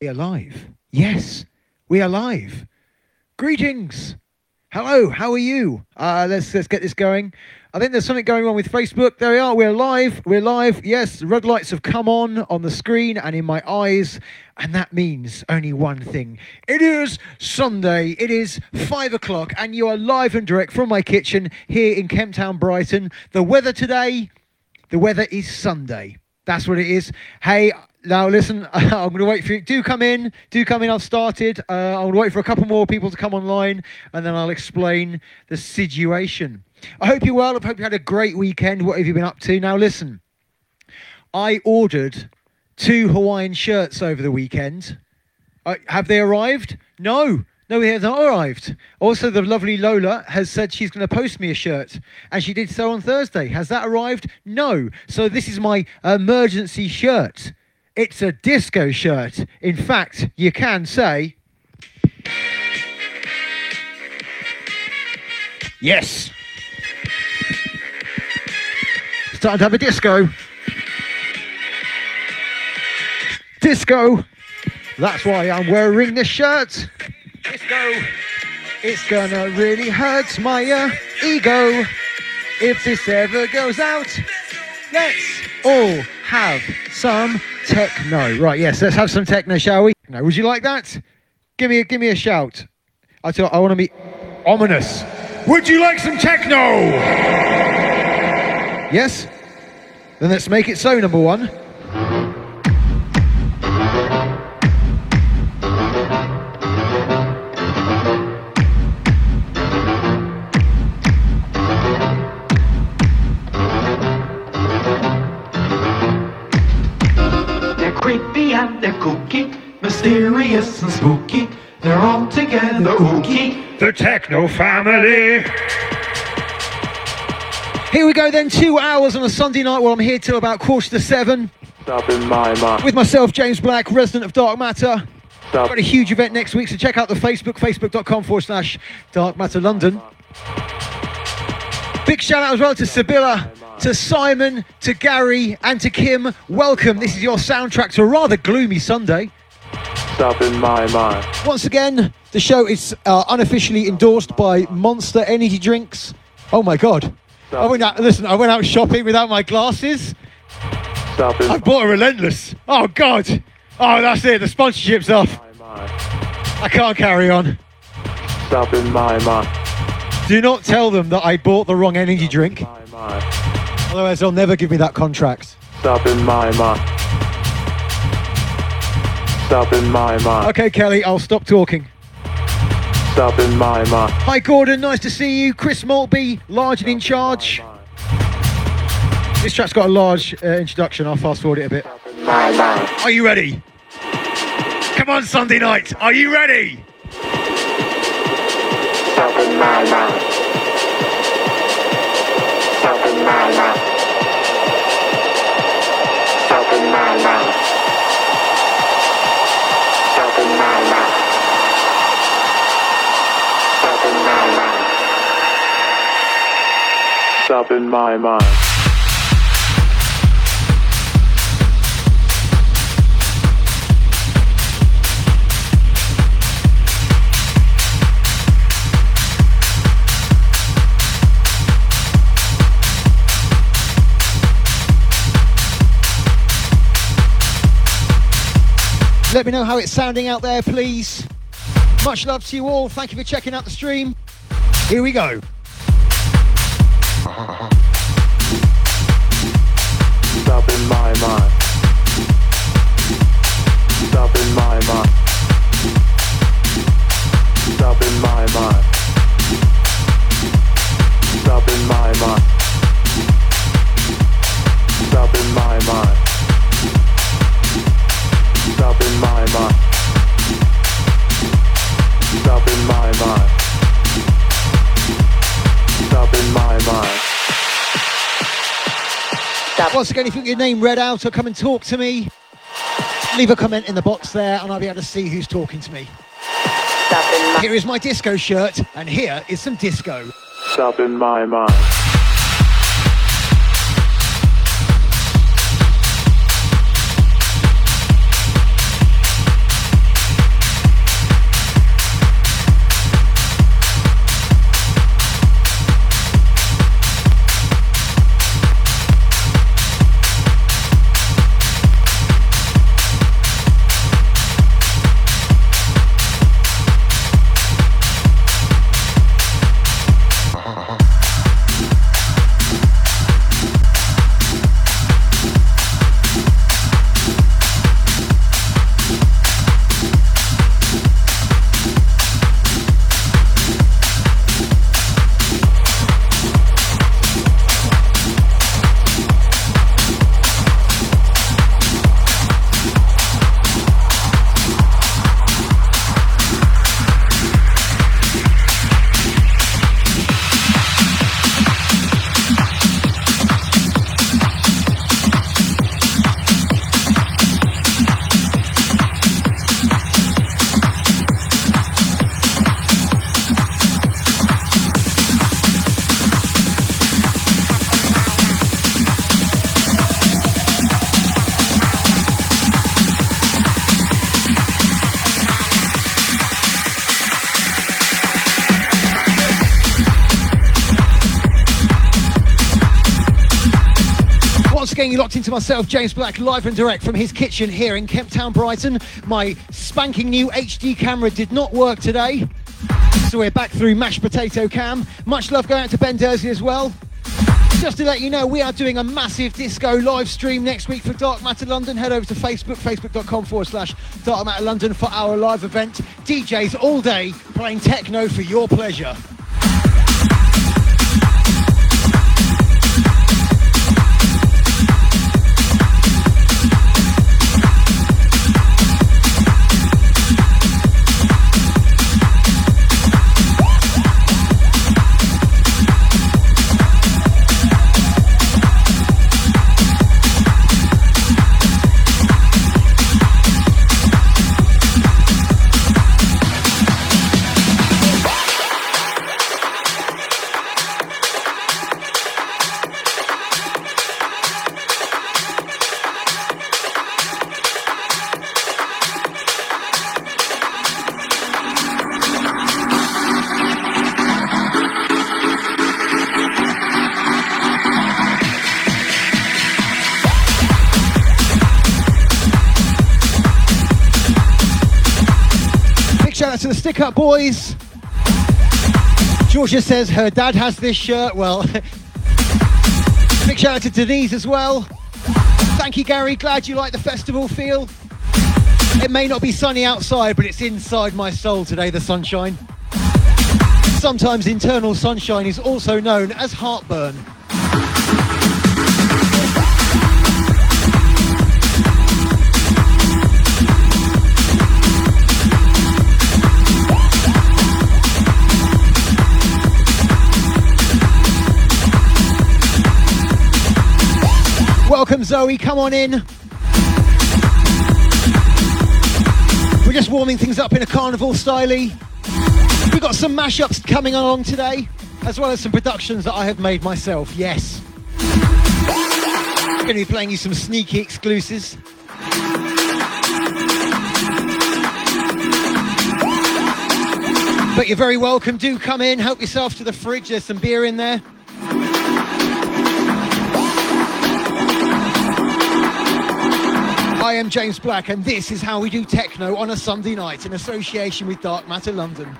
We are live. Yes, we are live. Greetings. Hello, how are you? Uh, let's let's get this going. I think there's something going on with Facebook. There we are. We're live. We're live. Yes, the red lights have come on on the screen and in my eyes, and that means only one thing. It is Sunday. It is five o'clock, and you are live and direct from my kitchen here in Kemp Town, Brighton. The weather today, the weather is Sunday. That's what it is. Hey, now listen, I'm going to wait for you. Do come in. Do come in. I've started. Uh, I'm going to wait for a couple more people to come online, and then I'll explain the situation. I hope you're well. I hope you had a great weekend. What have you been up to? Now listen, I ordered two Hawaiian shirts over the weekend. Uh, have they arrived? No. No, they have not arrived. Also, the lovely Lola has said she's going to post me a shirt, and she did so on Thursday. Has that arrived? No. So this is my emergency shirt. It's a disco shirt. In fact, you can say. Yes. Starting to have a disco. Disco. That's why I'm wearing this shirt. Disco. It's gonna really hurt my uh, ego if this ever goes out. Let's all have some techno. Right, yes, let's have some techno, shall we? Now, would you like that? Give me a give me a shout. I tell I want to be ominous. Would you like some techno? Yes? Then let's make it so, number one. They're kooky, mysterious and spooky. They're all together ooky. The Techno Family. Here we go then, two hours on a Sunday night while I'm here till about quarter to seven Stop in my mind. with myself, James Black, resident of Dark Matter. Stop. Got a huge event next week, so check out the Facebook, facebook.com forward slash Dark Matter London. Big shout out as well to Sibylla, to Simon, to Gary, and to Kim. Welcome. This is your soundtrack to a rather gloomy Sunday. Stop in my mind. Once again, the show is uh, unofficially endorsed by Monster Energy Drinks. Oh my god. I went out, listen, I went out shopping without my glasses. Stop I bought a Relentless. Oh god. Oh, that's it. The sponsorship's off. I can't carry on. Stop in my mind. Do not tell them that I bought the wrong energy drink. Mind. Otherwise, they'll never give me that contract. Stop in my mind. Stop in my mind. Okay, Kelly, I'll stop talking. Stop in my mind. Hi, Gordon. Nice to see you. Chris Maltby, large and in charge. This track's got a large uh, introduction. I'll fast forward it a bit. Are you ready? Come on, Sunday night. Are you ready? Stop in my mind. Stop in my mind. Let me know how it's sounding out there, please. Much love to you all. Thank you for checking out the stream. Here we go uh-huh. Once again, if you get your name read out or come and talk to me, leave a comment in the box there and I'll be able to see who's talking to me. Stop in my Here is my disco shirt, and here is some disco. Stop in my mind. Into myself, James Black, live and direct from his kitchen here in Kemp Town, Brighton. My spanking new HD camera did not work today, so we're back through mashed potato cam. Much love going out to Ben Dursley as well. Just to let you know, we are doing a massive disco live stream next week for Dark Matter London. Head over to Facebook, facebook.com forward slash Dark Matter London for our live event. DJs all day playing techno for your pleasure. Boys. Georgia says her dad has this shirt. Well, big shout out to Denise as well. Thank you, Gary. Glad you like the festival feel. It may not be sunny outside, but it's inside my soul today, the sunshine. Sometimes internal sunshine is also known as heartburn. Welcome, Zoe. Come on in. We're just warming things up in a carnival style. We've got some mashups coming along today, as well as some productions that I have made myself. Yes. I'm Going to be playing you some sneaky exclusives. But you're very welcome. Do come in, help yourself to the fridge. There's some beer in there. I am James Black, and this is how we do techno on a Sunday night in association with Dark Matter London.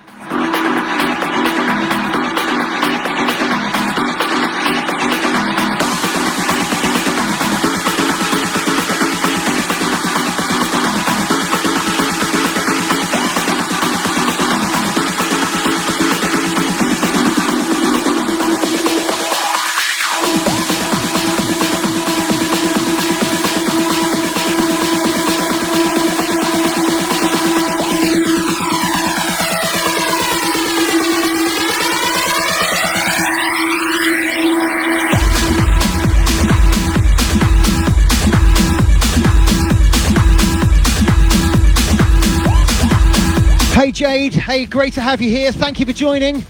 Jade, hey, great to have you here. Thank you for joining.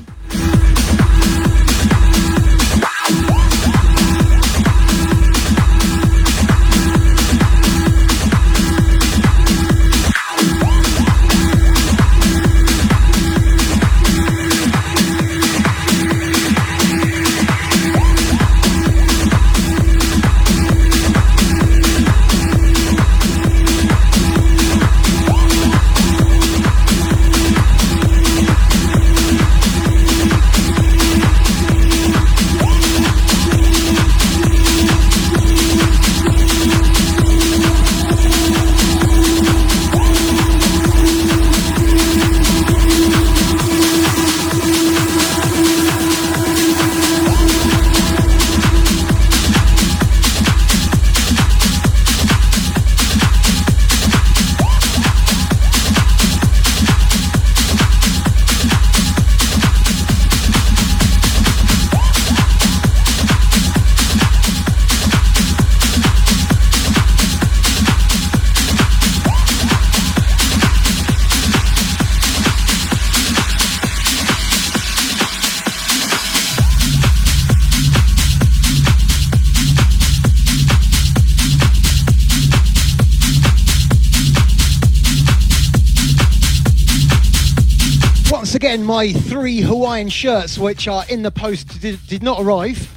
My three Hawaiian shirts, which are in the post, did, did not arrive.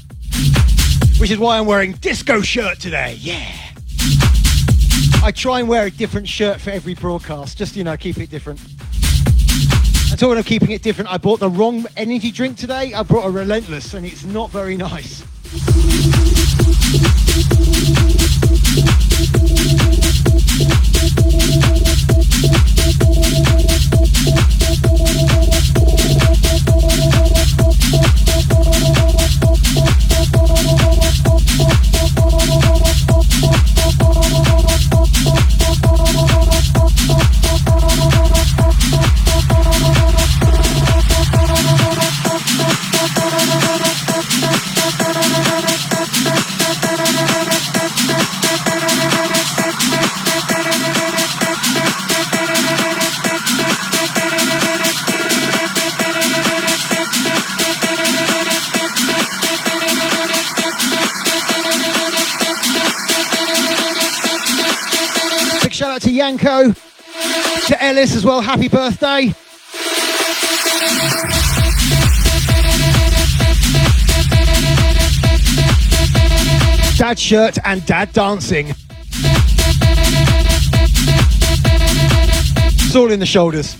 Which is why I'm wearing disco shirt today. Yeah. I try and wear a different shirt for every broadcast, just you know, keep it different. And talking of keeping it different, I bought the wrong energy drink today. I brought a Relentless, and it's not very nice. Ellis as well. Happy birthday. Dad shirt and dad dancing. It's all in the shoulders.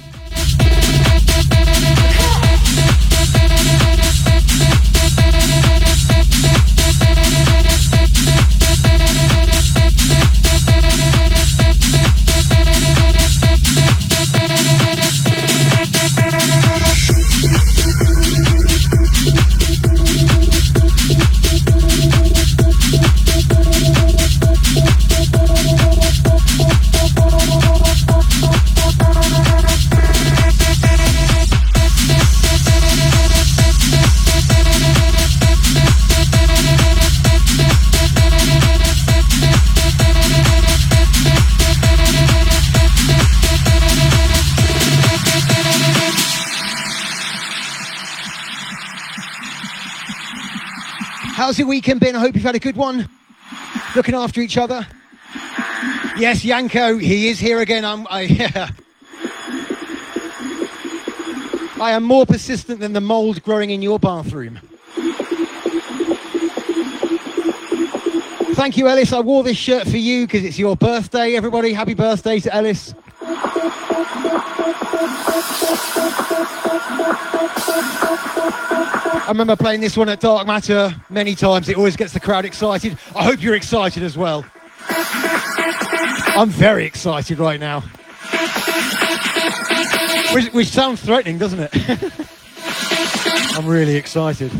How's your weekend been? I hope you've had a good one. Looking after each other. Yes, Yanko, he is here again. I'm, I, yeah. I am more persistent than the mold growing in your bathroom. Thank you, Ellis. I wore this shirt for you because it's your birthday. Everybody, happy birthday to Ellis. I remember playing this one at Dark Matter many times. It always gets the crowd excited. I hope you're excited as well. I'm very excited right now. Which, which sounds threatening, doesn't it? I'm really excited.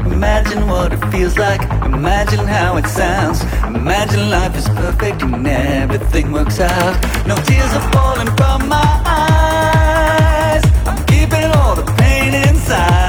Imagine what it feels like. Imagine how it sounds. Imagine life is perfect and everything works out. No tears are falling from my eyes. I'm keeping all the pain inside.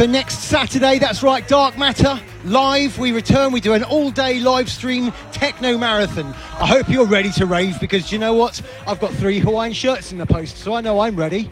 For next Saturday. That's right, Dark Matter live. We return. We do an all-day live stream techno marathon. I hope you're ready to rave because you know what? I've got three Hawaiian shirts in the post, so I know I'm ready.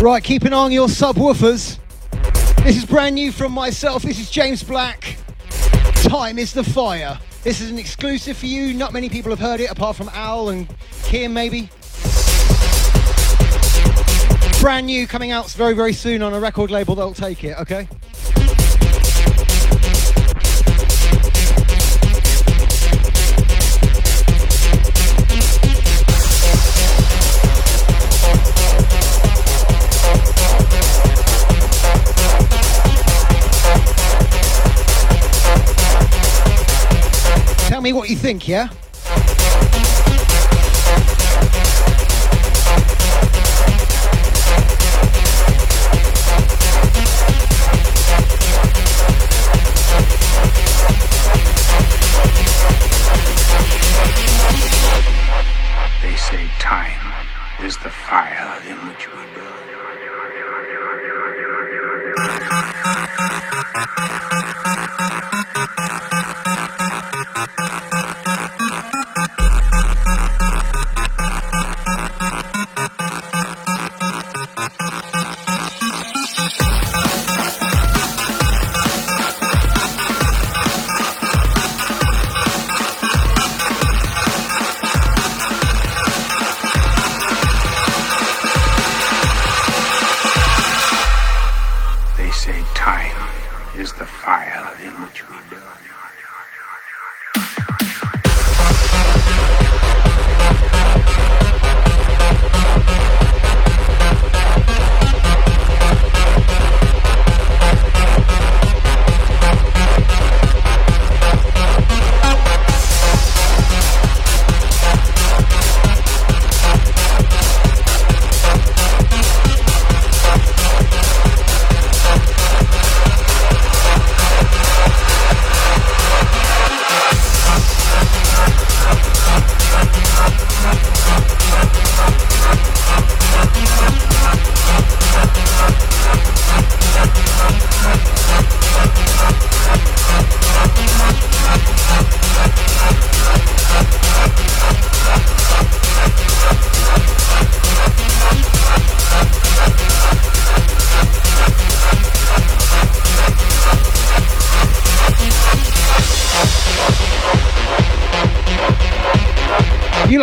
Right, keep an eye on your subwoofers. This is brand new from myself. This is James Black. Time is the fire. This is an exclusive for you. Not many people have heard it apart from Al and Kim, maybe. Brand new, coming out very, very soon on a record label that'll take it, okay? Tell me what you think, yeah?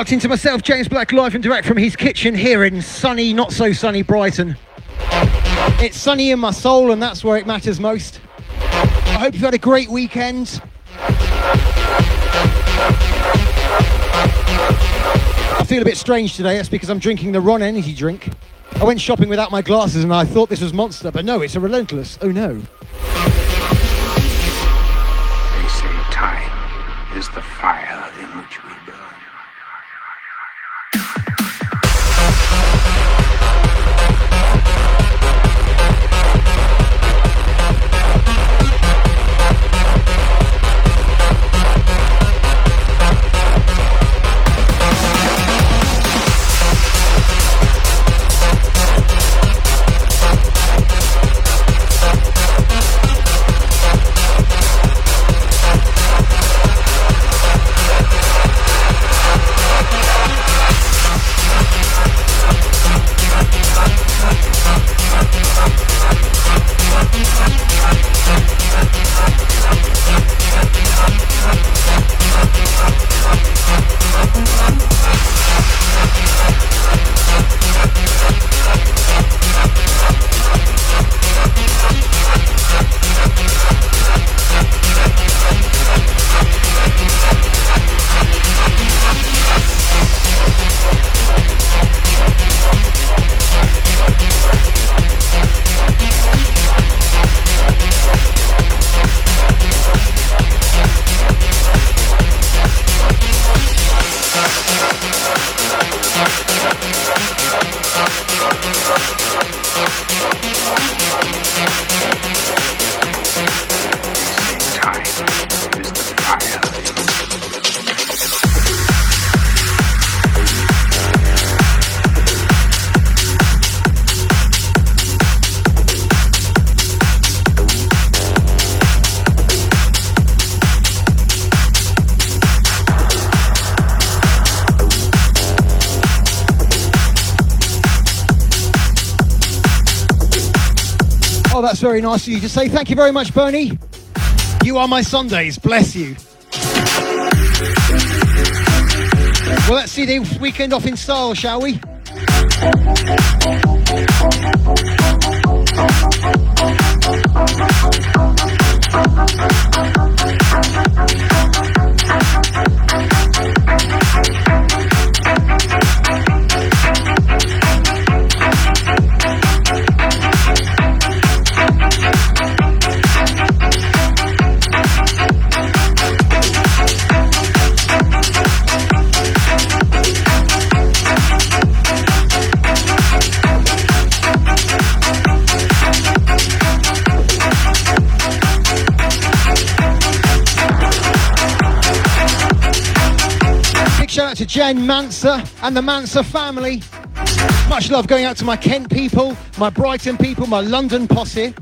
Locked into myself, James Black, live and direct from his kitchen here in sunny, not so sunny Brighton. It's sunny in my soul, and that's where it matters most. I hope you've had a great weekend. I feel a bit strange today. That's because I'm drinking the Ron Energy drink. I went shopping without my glasses and I thought this was Monster, but no, it's a Relentless. Oh no. Very nice of you to say. Thank you very much, Bernie. You are my Sundays. Bless you. Well, let's see the weekend off in style, shall we? Jen Manser and the Manser family. Much love going out to my Kent people, my Brighton people, my London posse.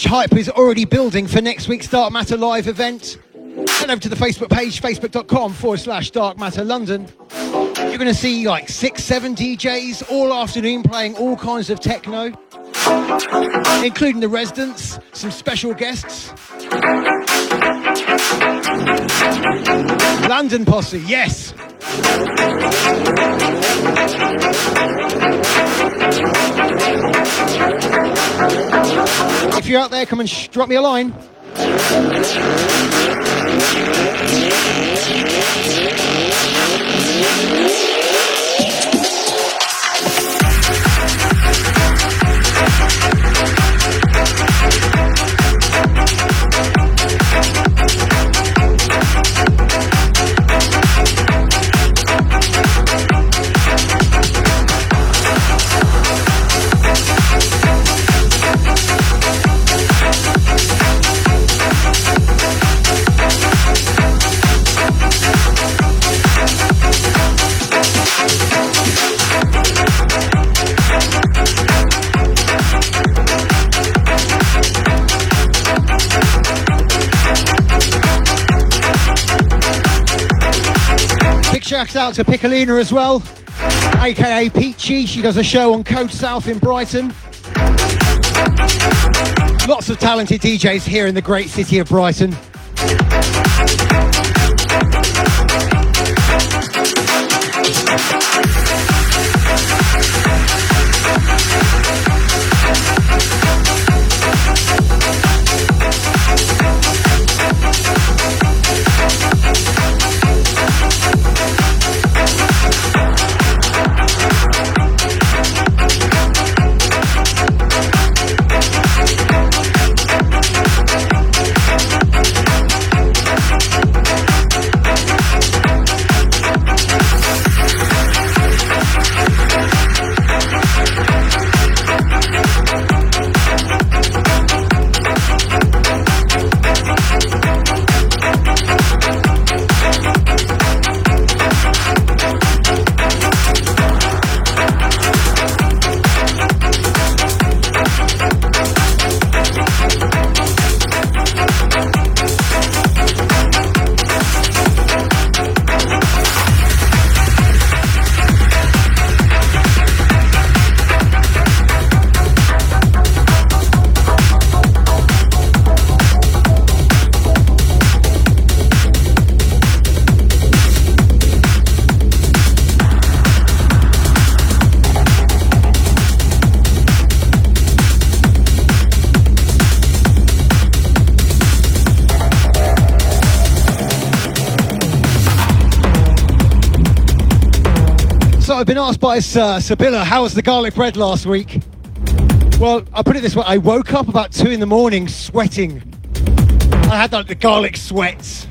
Much hype is already building for next week's Dark Matter live event. Head over to the Facebook page, facebook.com forward slash Dark Matter London. You're going to see like six, seven DJs all afternoon playing all kinds of techno, including the residents, some special guests. London Posse, yes. If you're out there, come and sh- drop me a line. Big shout out to Piccolina as well, aka Peachy. She does a show on Code South in Brighton. Lots of talented DJs here in the great city of Brighton. Been asked by uh, Sibylla, how was the garlic bread last week? Well, I'll put it this way, I woke up about two in the morning sweating. I had like the garlic sweats.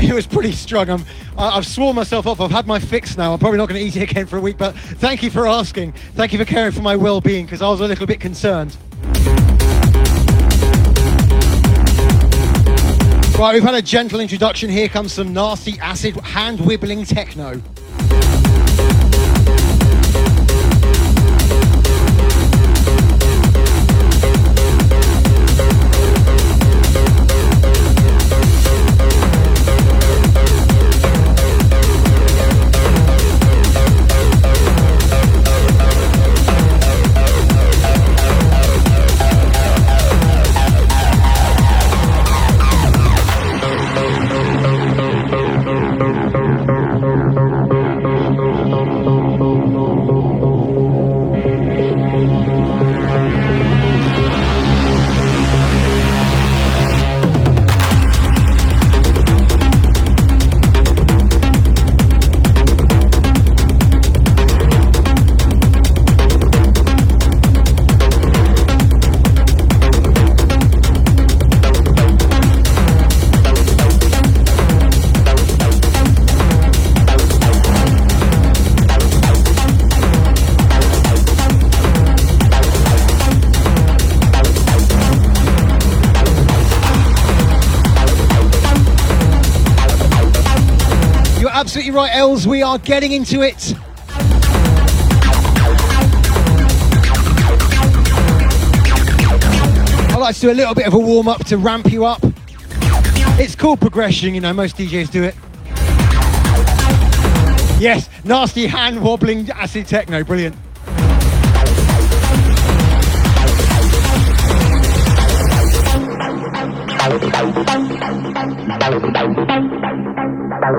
It was pretty strong. I'm, I've sworn myself off. I've had my fix now. I'm probably not going to eat it again for a week, but thank you for asking. Thank you for caring for my well-being because I was a little bit concerned. Right, we've had a gentle introduction. Here comes some nasty acid hand wibbling techno. We are getting into it. I like to do a little bit of a warm up to ramp you up. It's called progression, you know, most DJs do it. Yes, nasty hand wobbling acid techno, brilliant. Hey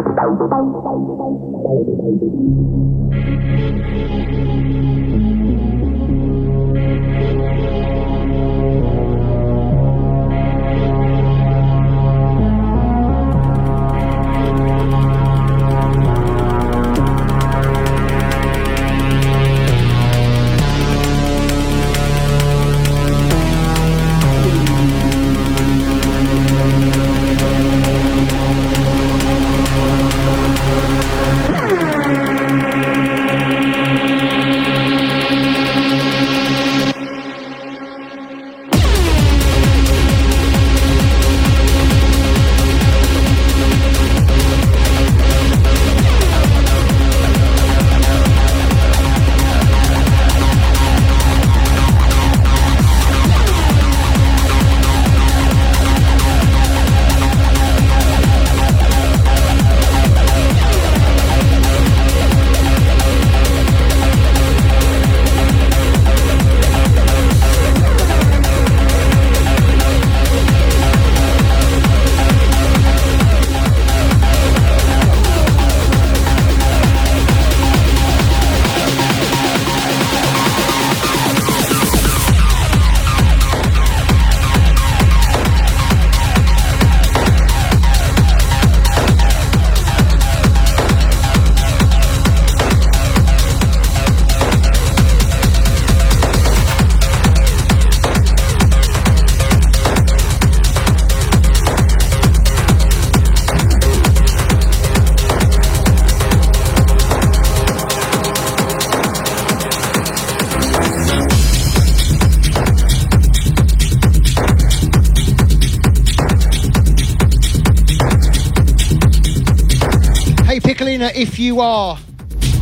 you are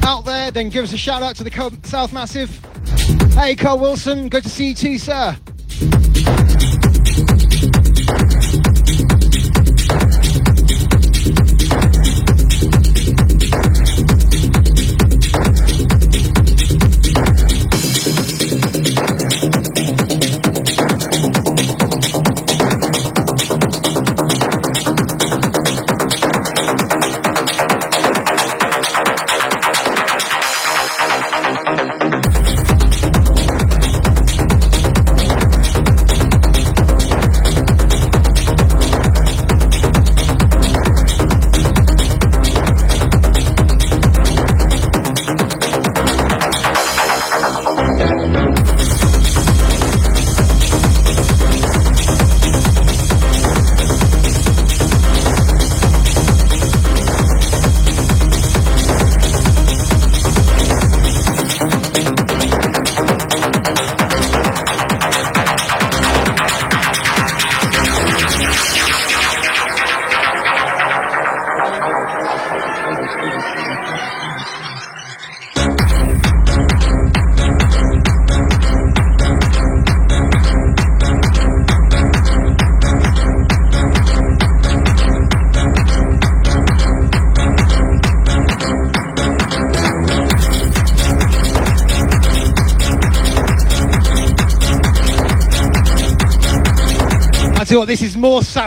out there, then give us a shout out to the South Massive. Hey Carl Wilson, good to see you too, sir.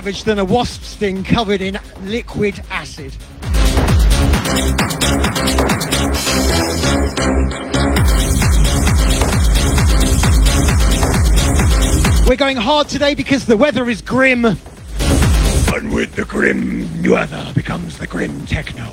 Savage than a wasp sting covered in liquid acid. We're going hard today because the weather is grim. And with the grim weather becomes the grim techno.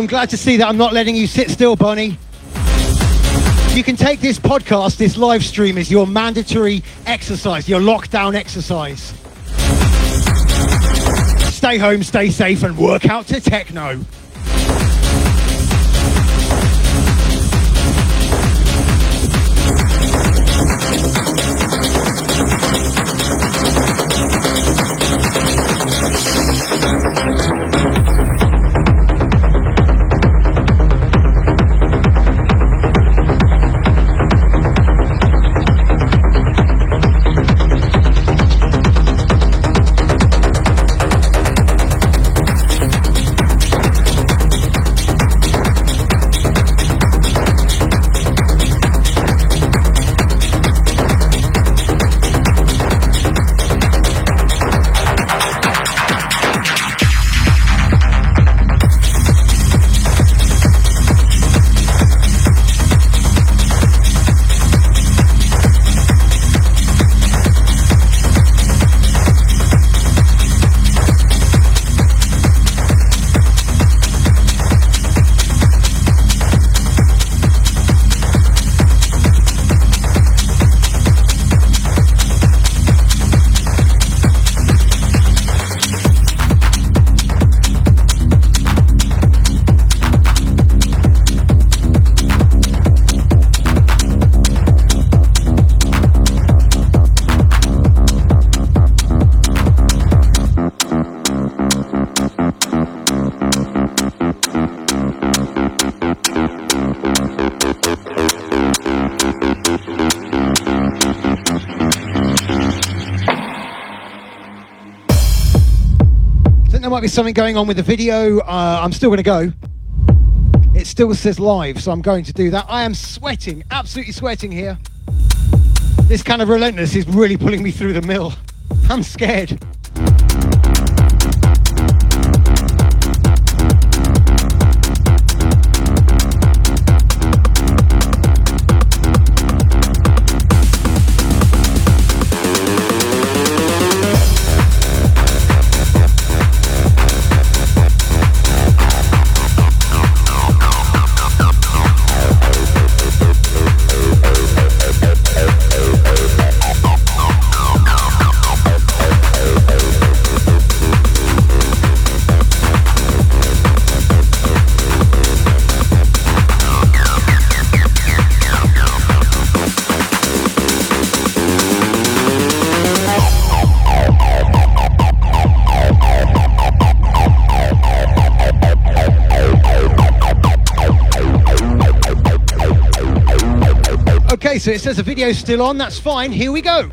I'm glad to see that I'm not letting you sit still, Bonnie. You can take this podcast, this live stream, as your mandatory exercise, your lockdown exercise. Stay home, stay safe, and work out to techno. There might be something going on with the video. Uh, I'm still going to go. It still says live, so I'm going to do that. I am sweating, absolutely sweating here. This kind of relentless is really pulling me through the mill. I'm scared. It says the video's still on. That's fine. Here we go.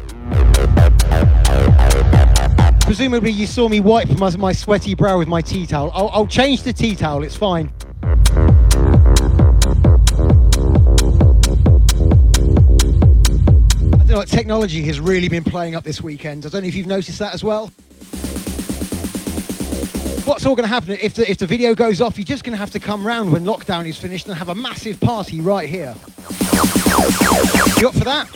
Presumably, you saw me wipe my, my sweaty brow with my tea towel. I'll, I'll change the tea towel. It's fine. I don't know technology has really been playing up this weekend. I don't know if you've noticed that as well. What's all going to happen if the, if the video goes off? You're just going to have to come round when lockdown is finished and have a massive party right here. You up for that?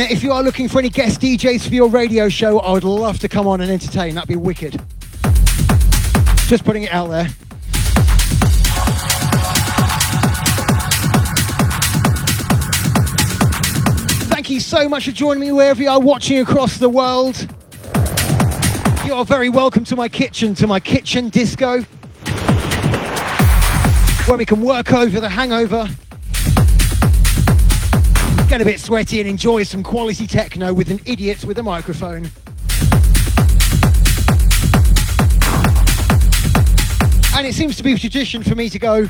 If you are looking for any guest DJs for your radio show, I would love to come on and entertain. That'd be wicked. Just putting it out there. Thank you so much for joining me wherever you are watching across the world. You are very welcome to my kitchen, to my kitchen disco, where we can work over the hangover, get a bit sweaty, and enjoy some quality techno with an idiot with a microphone. And it seems to be tradition for me to go.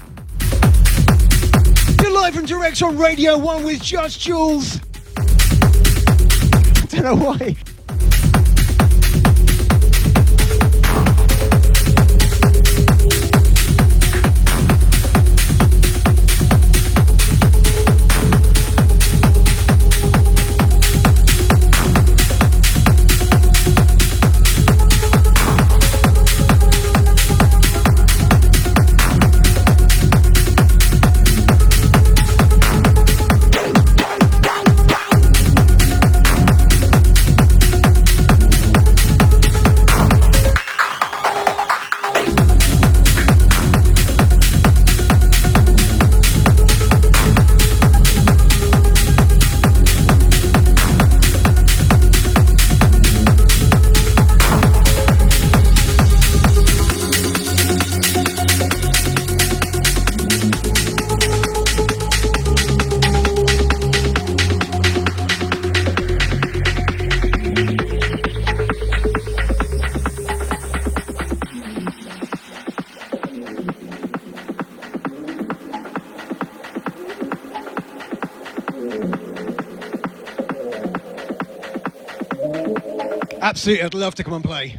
Live and direct on Radio 1 with Judge Jules. I don't know why. Absolutely, I'd love to come and play.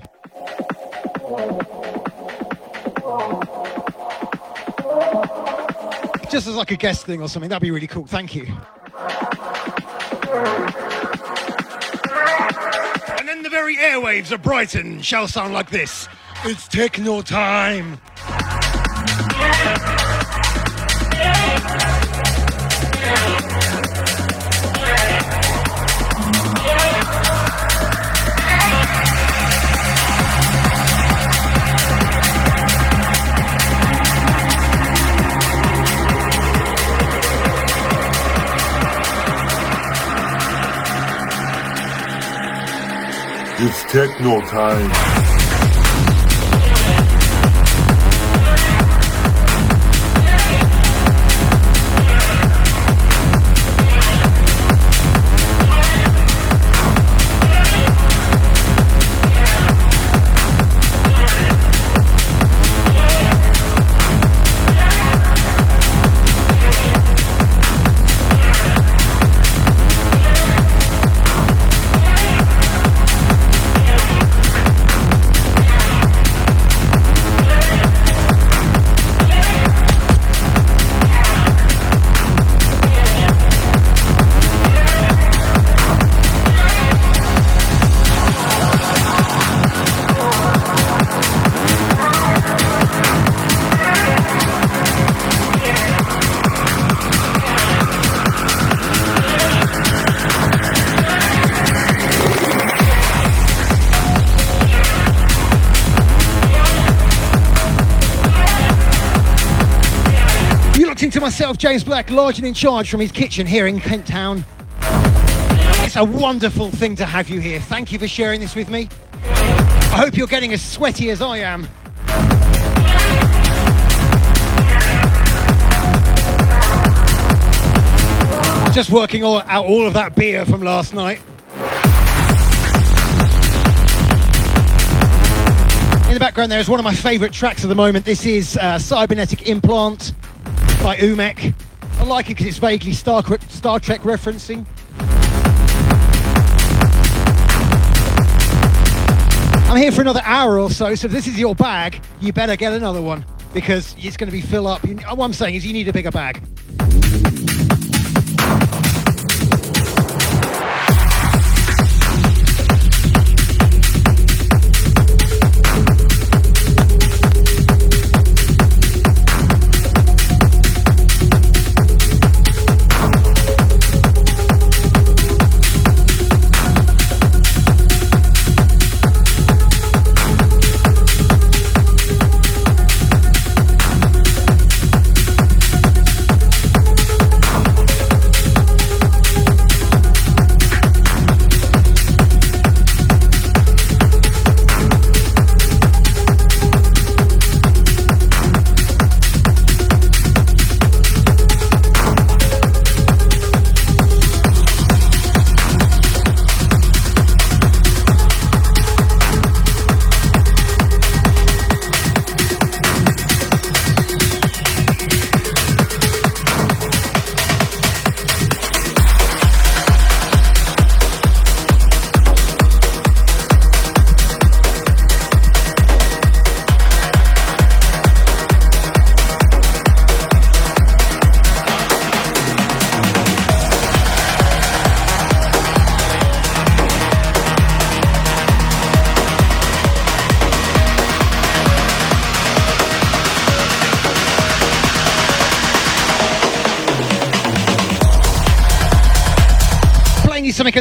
Just as like a guest thing or something, that'd be really cool. Thank you. And then the very airwaves of Brighton shall sound like this. It's techno time. Techno time. James Black, large and in charge from his kitchen here in Kent Town. It's a wonderful thing to have you here. Thank you for sharing this with me. I hope you're getting as sweaty as I am. Just working all, out all of that beer from last night. In the background, there is one of my favourite tracks of the moment. This is uh, Cybernetic Implant by Umek. I like it because it's vaguely Star, Star Trek referencing. I'm here for another hour or so, so if this is your bag, you better get another one because it's going to be fill up. What I'm saying is you need a bigger bag.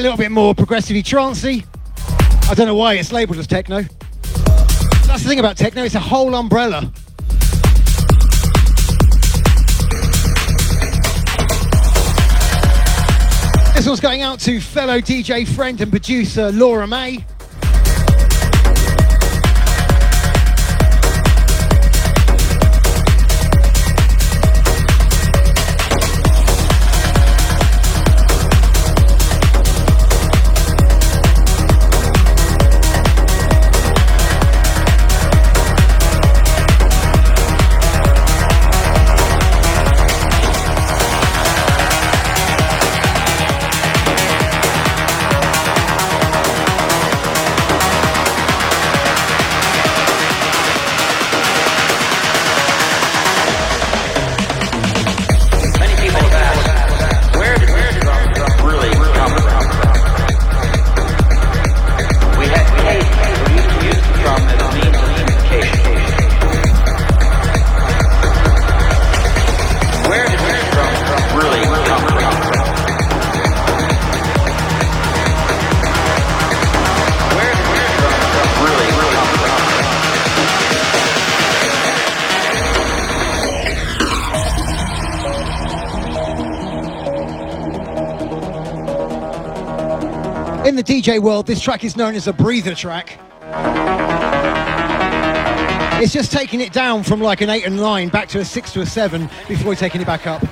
A little bit more progressively trancey. I don't know why it's labelled as techno. That's the thing about techno, it's a whole umbrella. This one's going out to fellow DJ friend and producer Laura May. The DJ world, this track is known as a breather track. It's just taking it down from like an 8 and 9 back to a 6 to a 7 before taking it back up.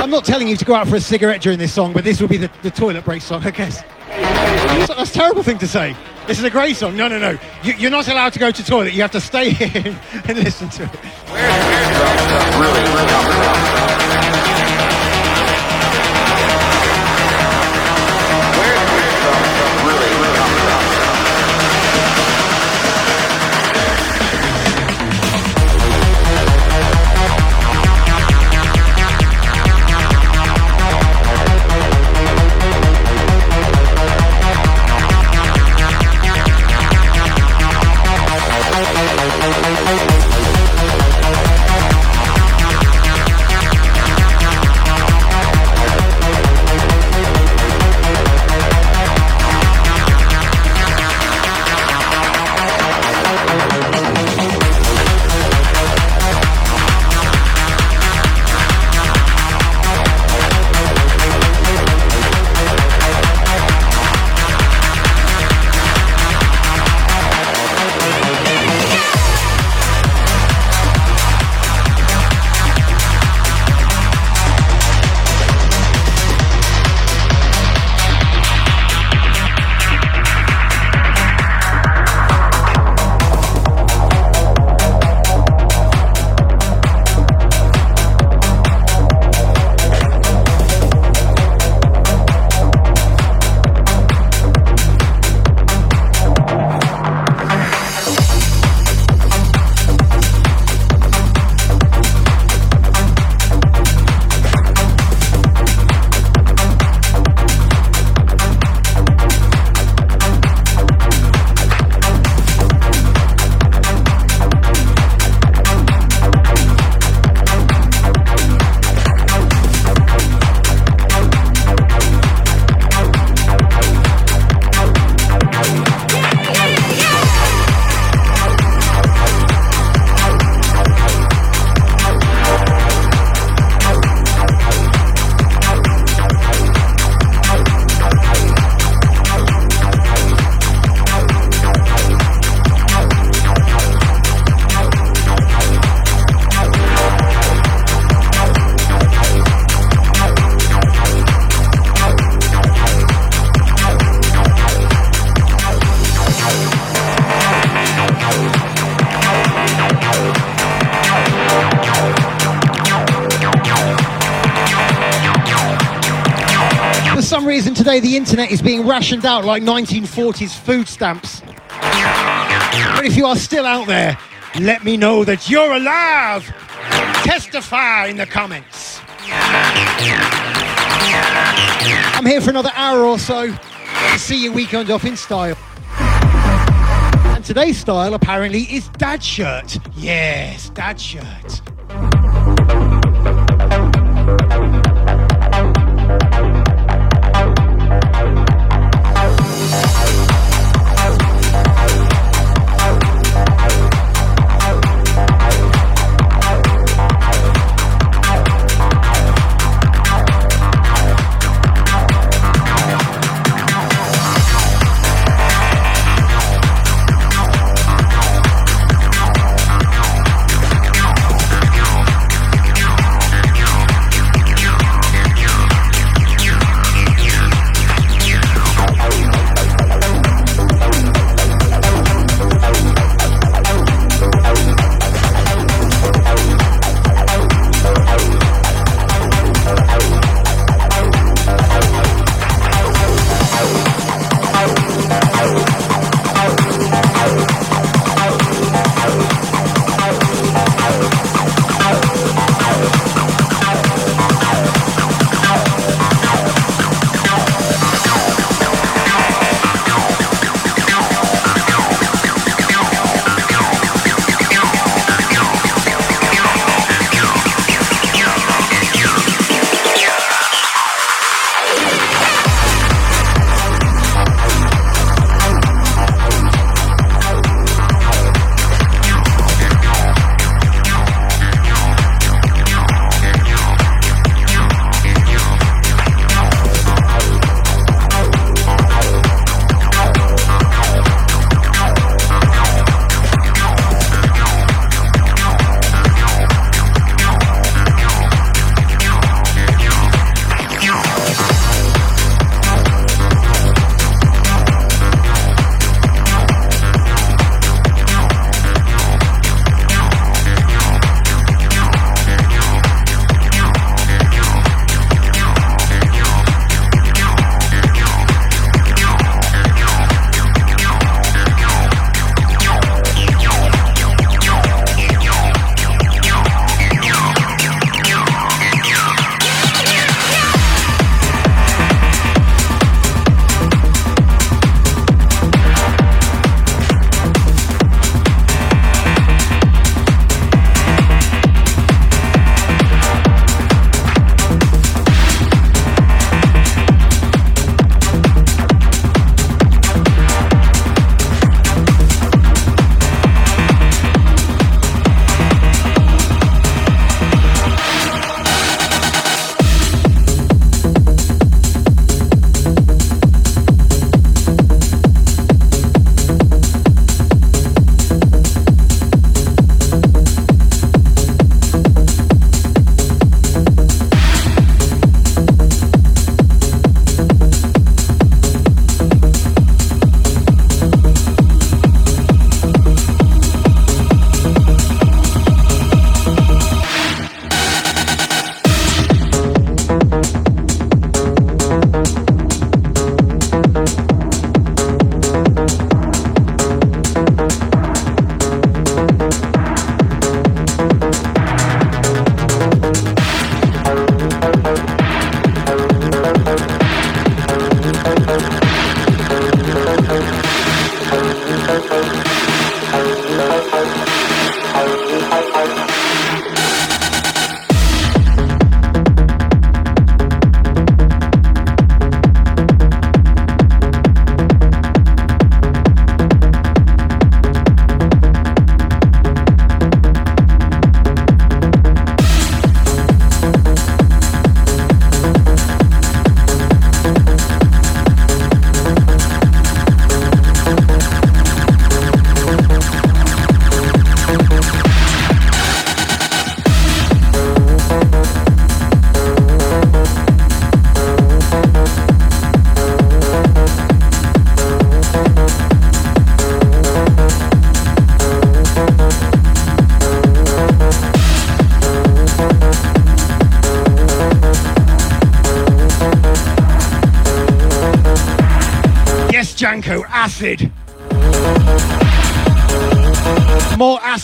I'm not telling you to go out for a cigarette during this song, but this will be the, the toilet break song, I guess. So that's a terrible thing to say. This is a great song. No, no, no. You, you're not allowed to go to toilet. You have to stay here and listen to it. Internet is being rationed out like 1940s food stamps. But if you are still out there, let me know that you're alive. Testify in the comments. I'm here for another hour or so to see your weekend off in style. And today's style apparently is dad shirt. Yes, dad shirt.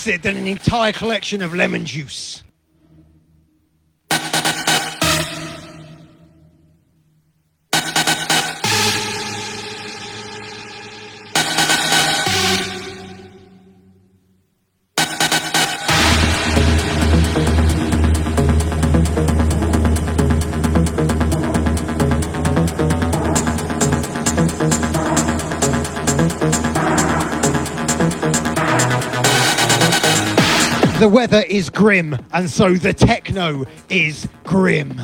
Than an entire collection of lemon juice. Weather is grim, and so the techno is grim.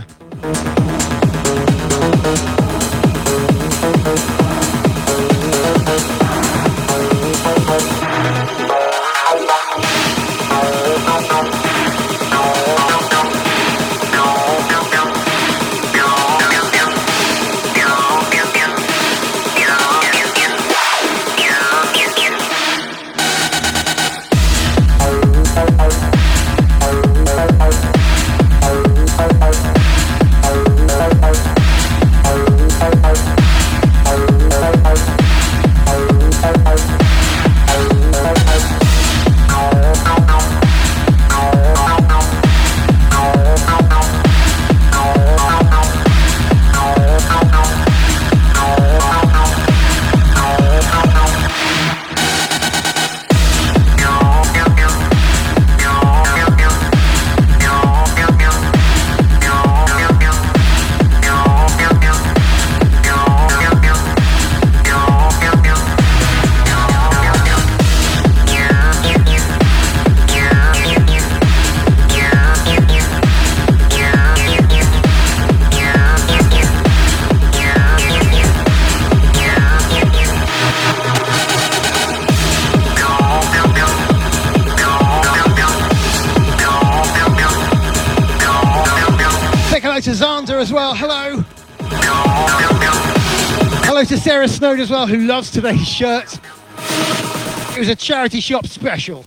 As well, who loves today's shirt. It was a charity shop special.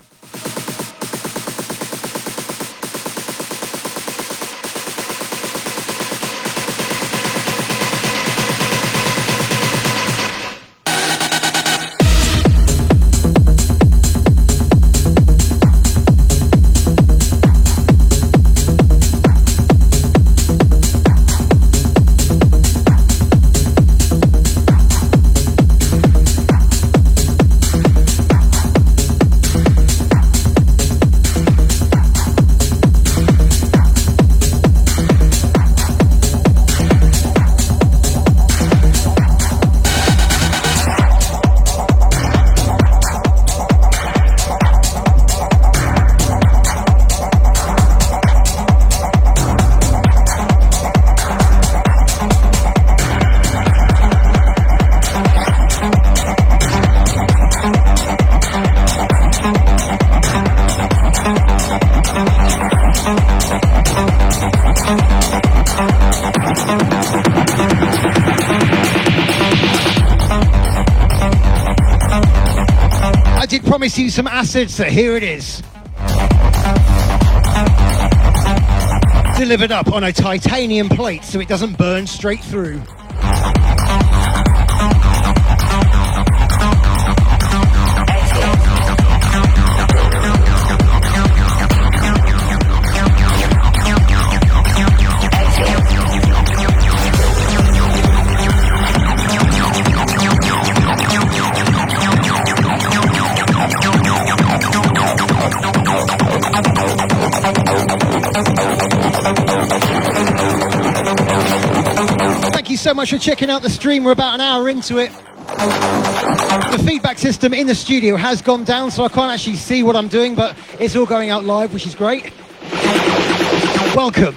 Some acid, so here it is. Delivered up on a titanium plate so it doesn't burn straight through. So much for checking out the stream. We're about an hour into it. The feedback system in the studio has gone down, so I can't actually see what I'm doing, but it's all going out live, which is great. Welcome.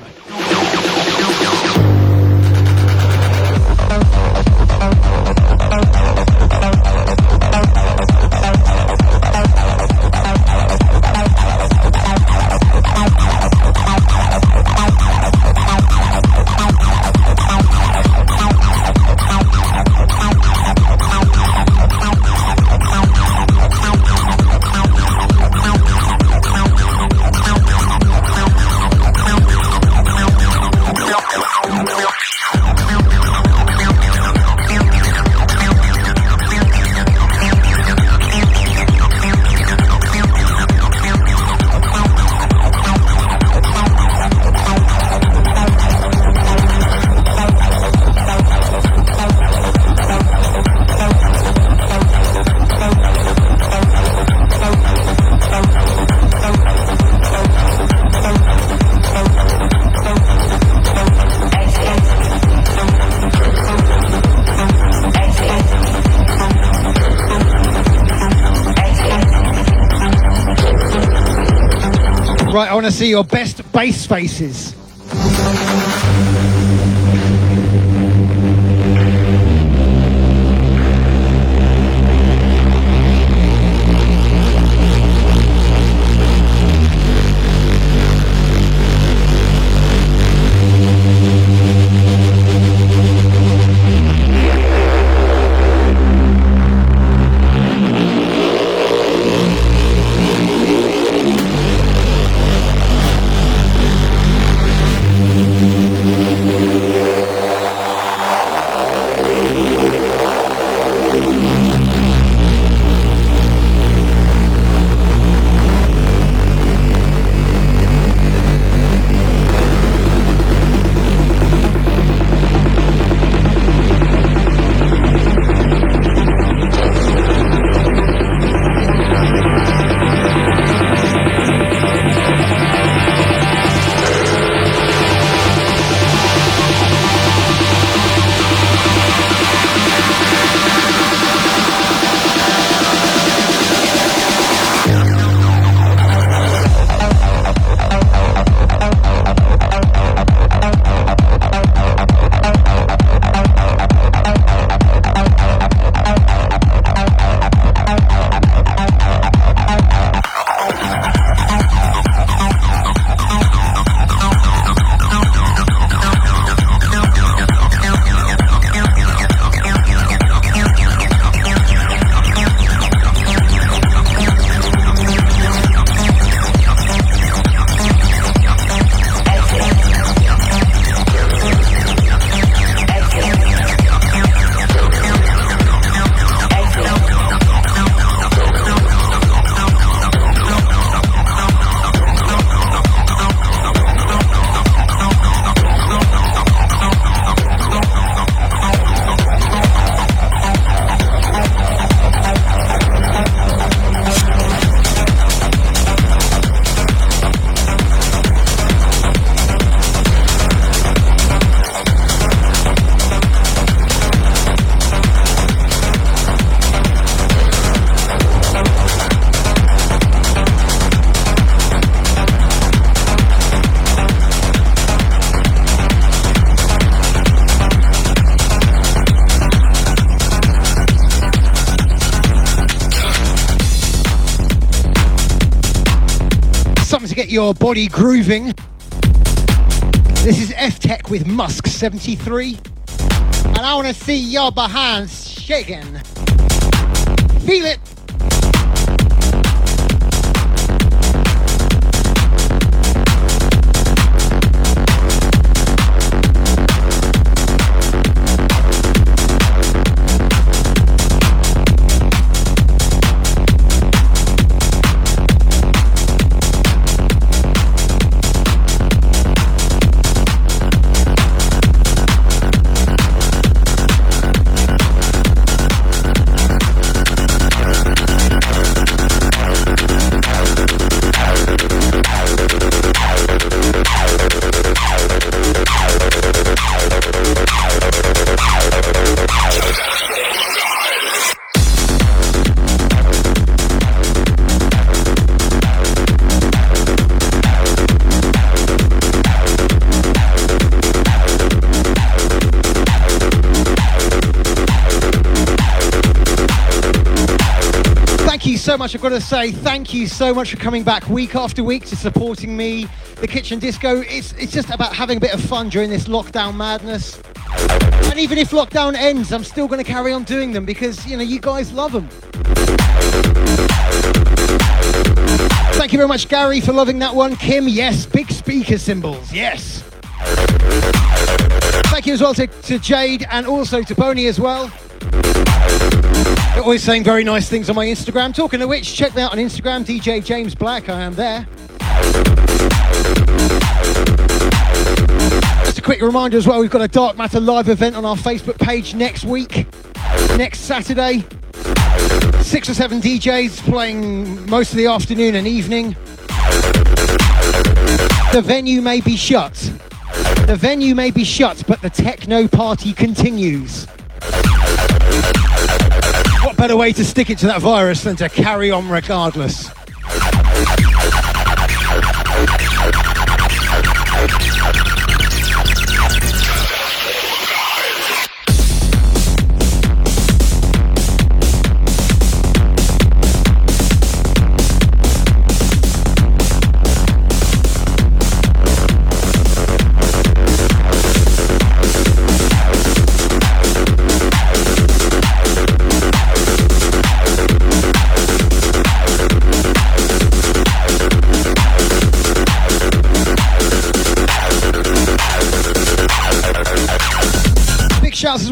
To see your best bass faces. Your body grooving. This is F Tech with Musk 73. And I want to see your behinds shaking. Feel it. Much. I've got to say thank you so much for coming back week after week to supporting me, the Kitchen Disco. It's it's just about having a bit of fun during this lockdown madness. And even if lockdown ends, I'm still going to carry on doing them because you know you guys love them. Thank you very much, Gary, for loving that one. Kim, yes, big speaker symbols, yes. Thank you as well to, to Jade and also to Boney as well. Always saying very nice things on my Instagram. Talking of which, check me out on Instagram, DJ James Black. I am there. Just a quick reminder as well, we've got a Dark Matter live event on our Facebook page next week, next Saturday. Six or seven DJs playing most of the afternoon and evening. The venue may be shut. The venue may be shut, but the techno party continues. Better way to stick it to that virus than to carry on regardless?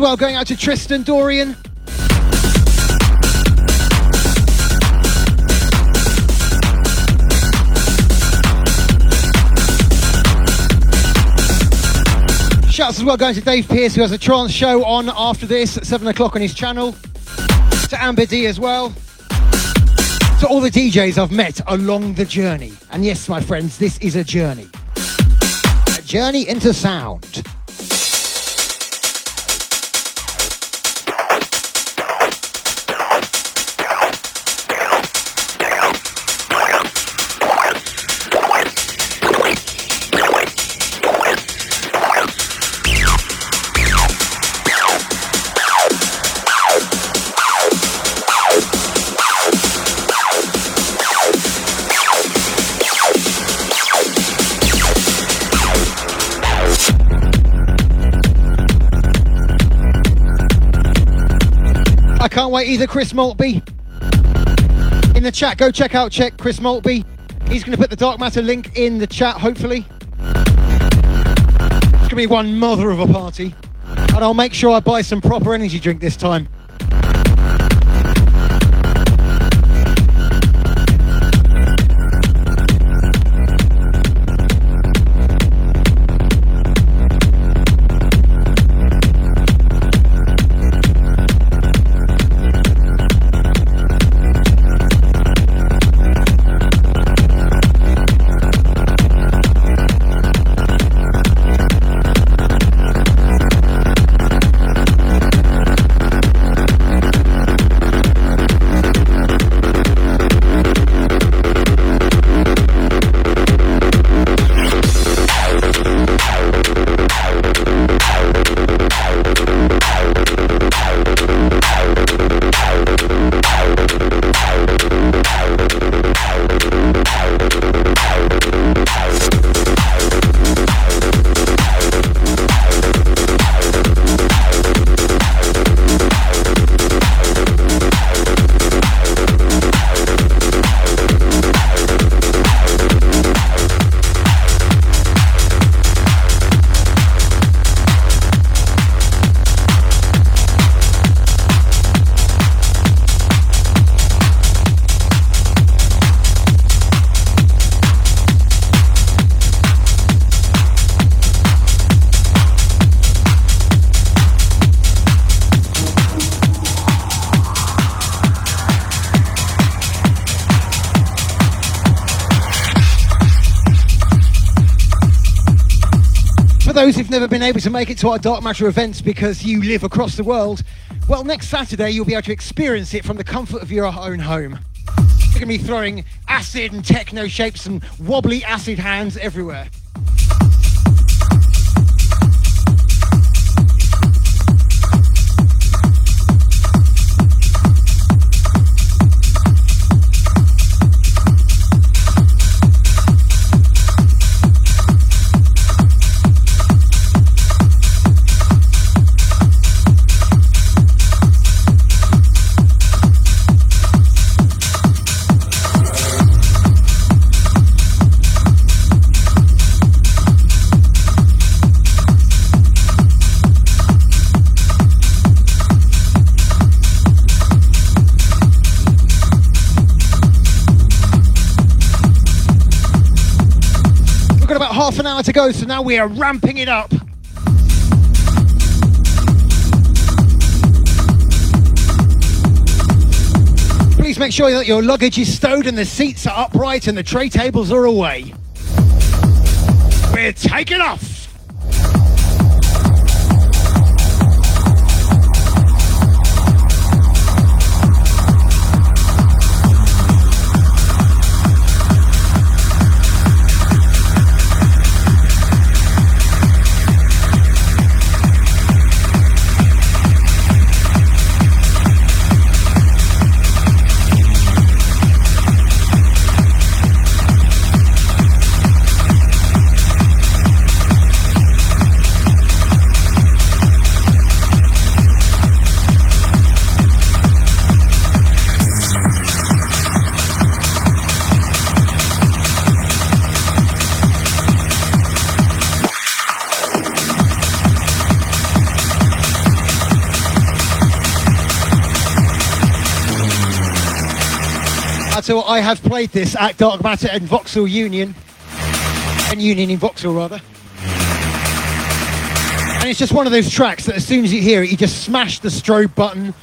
Well going out to Tristan Dorian. Shouts as well going to Dave Pierce, who has a trance show on after this at 7 o'clock on his channel. To Amber D as well. To all the DJs I've met along the journey. And yes, my friends, this is a journey. A journey into sound. Either, Chris Maltby. In the chat, go check out check Chris Maltby. He's going to put the Dark Matter link in the chat, hopefully. It's going to be one mother of a party. And I'll make sure I buy some proper energy drink this time. Able to make it to our Dark Matter events because you live across the world, well, next Saturday you'll be able to experience it from the comfort of your own home. You're going to be throwing acid and techno shapes and wobbly acid hands everywhere. An hour to go, so now we are ramping it up. Please make sure that your luggage is stowed and the seats are upright and the tray tables are away. We're taking off. I have played this at Dark Matter and Vauxhall Union. And Union in Vauxhall, rather. And it's just one of those tracks that as soon as you hear it, you just smash the strobe button,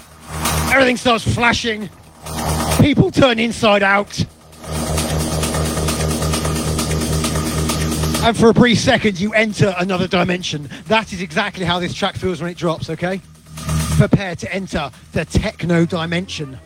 everything starts flashing, people turn inside out. And for a brief second, you enter another dimension. That is exactly how this track feels when it drops, okay? Prepare to enter the techno dimension.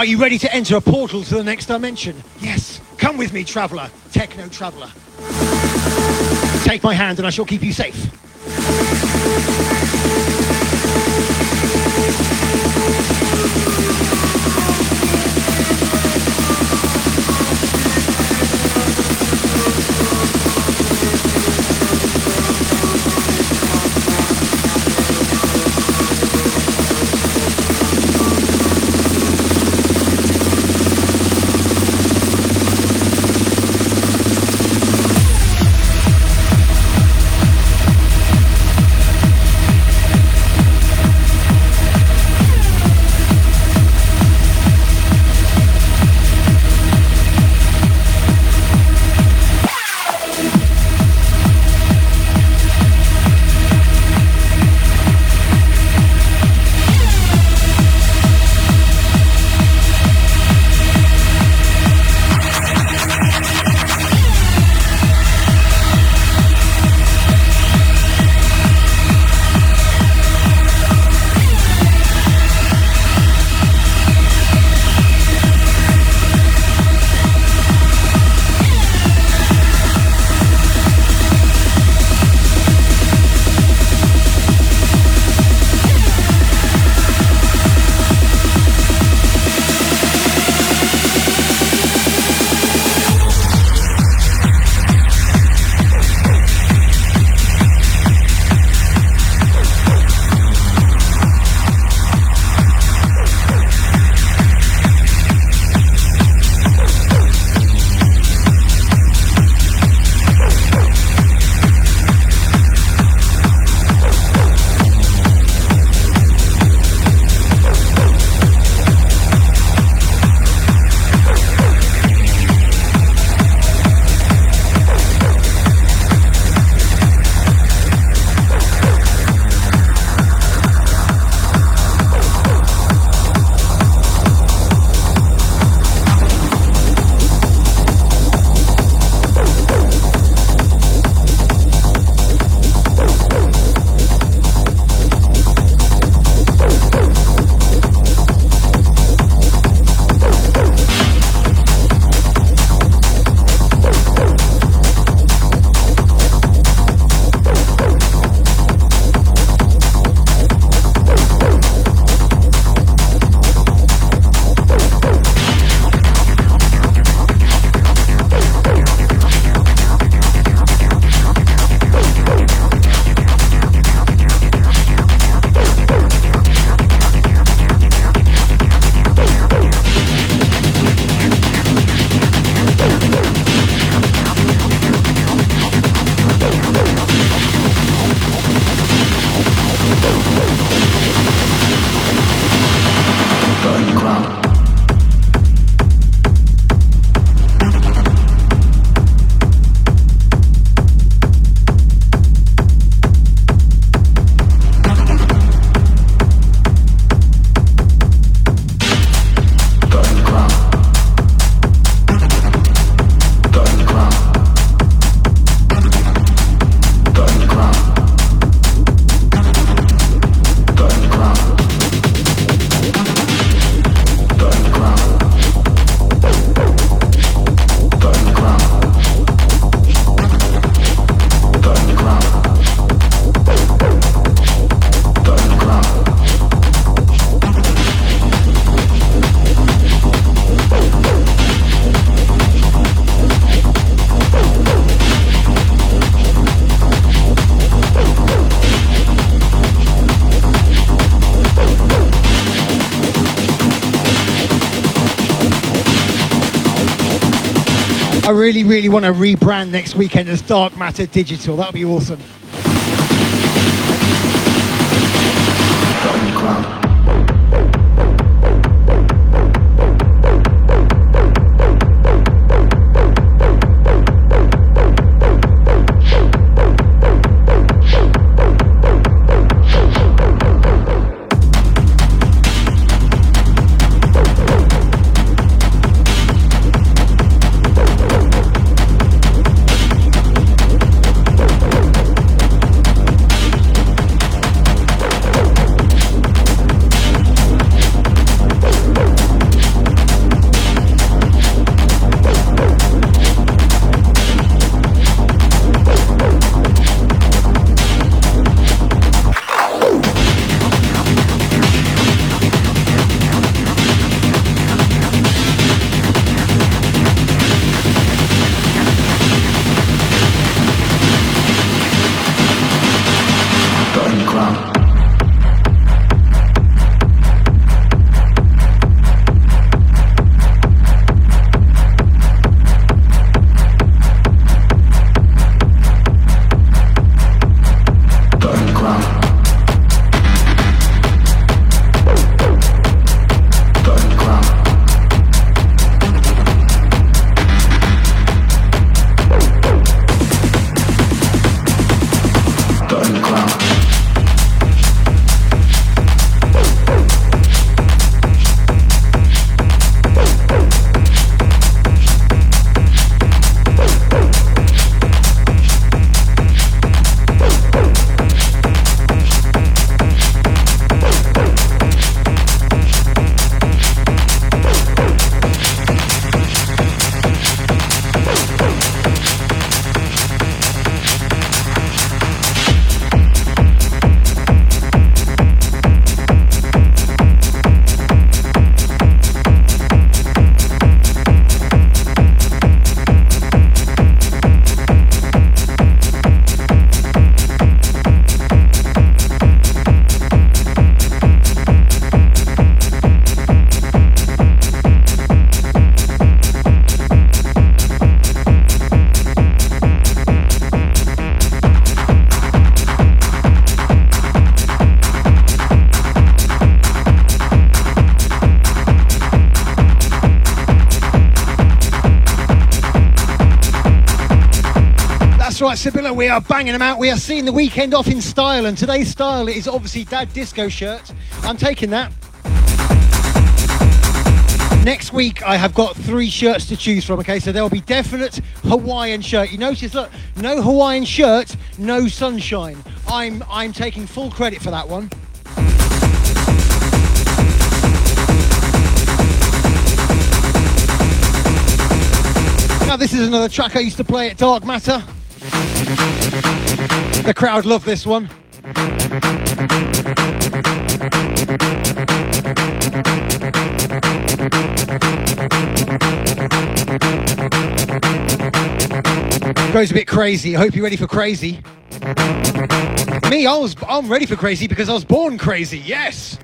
Are you ready to enter a portal to the next dimension? Yes. Come with me, traveller, techno traveller. Take my hand and I shall keep you safe. Really, really want to rebrand next weekend as Dark Matter Digital. That would be awesome. Right, Sibylla. We are banging them out. We are seeing the weekend off in style, and today's style is obviously Dad Disco shirt. I'm taking that. Next week, I have got three shirts to choose from. Okay, so there will be definite Hawaiian shirt. You notice, look, no Hawaiian shirt, no sunshine. I'm I'm taking full credit for that one. Now, this is another track I used to play at Dark Matter. The crowd love this one. Goes a bit crazy. I hope you're ready for crazy. Me, I was I'm ready for crazy because I was born crazy. Yes.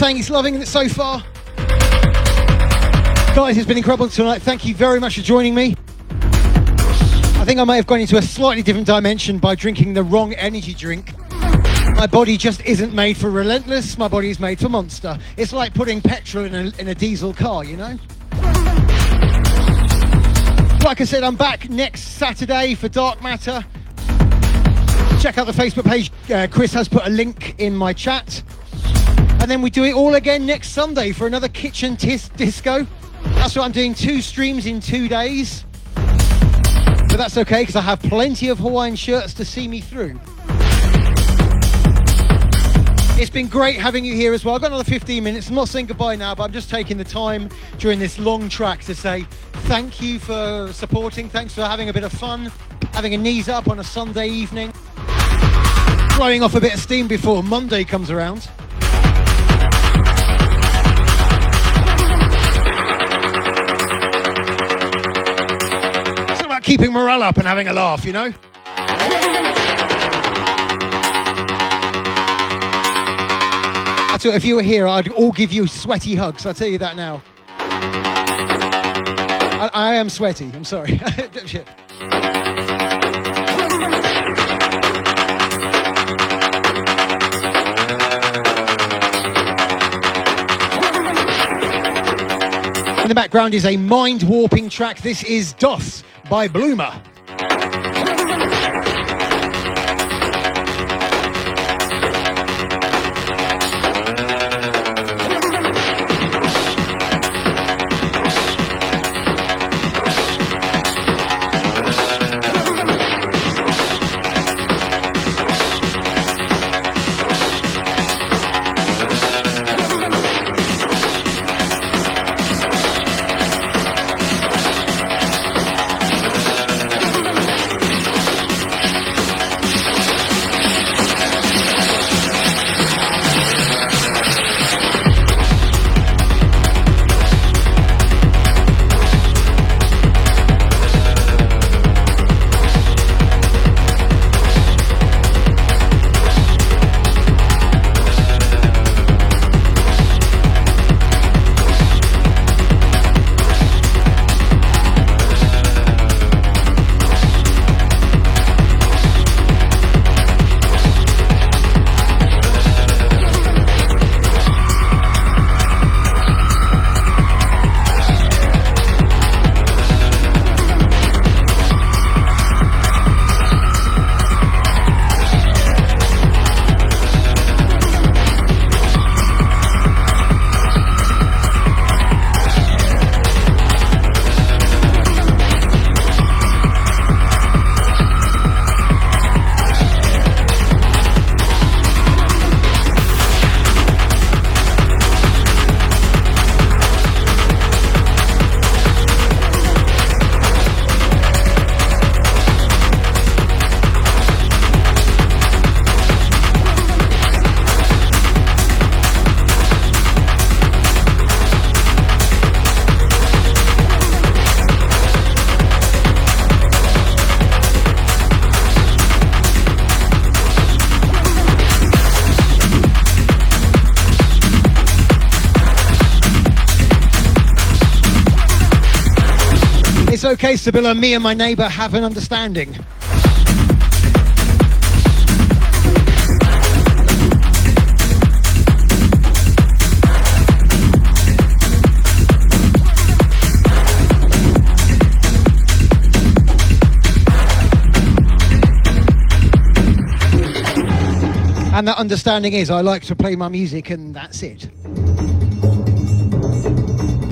Saying he's loving it so far. Guys, it's been incredible tonight. Thank you very much for joining me. I think I may have gone into a slightly different dimension by drinking the wrong energy drink. My body just isn't made for relentless. My body is made for monster. It's like putting petrol in a, in a diesel car, you know? Like I said, I'm back next Saturday for Dark Matter. Check out the Facebook page. Uh, Chris has put a link in my chat. And then we do it all again next Sunday for another kitchen tis- disco. That's what I'm doing two streams in two days. But that's okay because I have plenty of Hawaiian shirts to see me through. It's been great having you here as well. I've got another 15 minutes. I'm not saying goodbye now, but I'm just taking the time during this long track to say thank you for supporting. Thanks for having a bit of fun, having a knees up on a Sunday evening, blowing off a bit of steam before Monday comes around. Keeping morale up and having a laugh, you know? Thought if you were here, I'd all give you sweaty hugs. I'll tell you that now. I, I am sweaty. I'm sorry. In the background is a mind warping track. This is DOS by Bloomer. Okay, Sibylla. Me and my neighbour have an understanding. And that understanding is I like to play my music and that's it.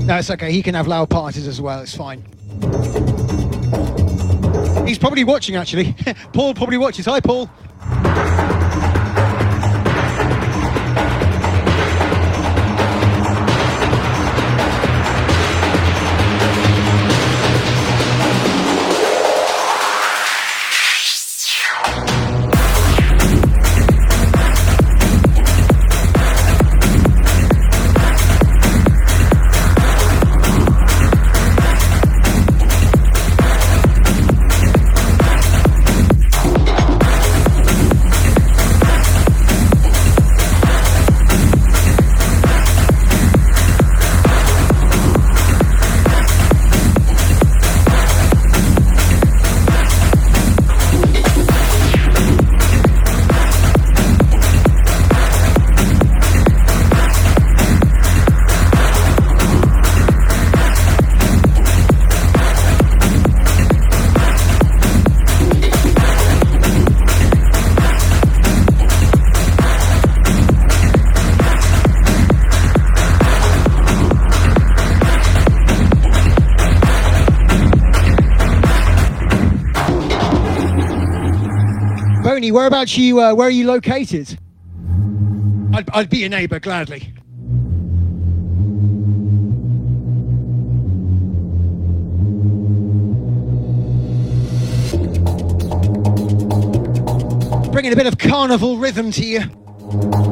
No, it's okay. He can have loud parties as well. It's fine. He's probably watching actually. Paul probably watches. Hi, Paul. Tony, whereabouts you? Uh, where are you located? I'd, I'd be your neighbour gladly. Bringing a bit of carnival rhythm to you.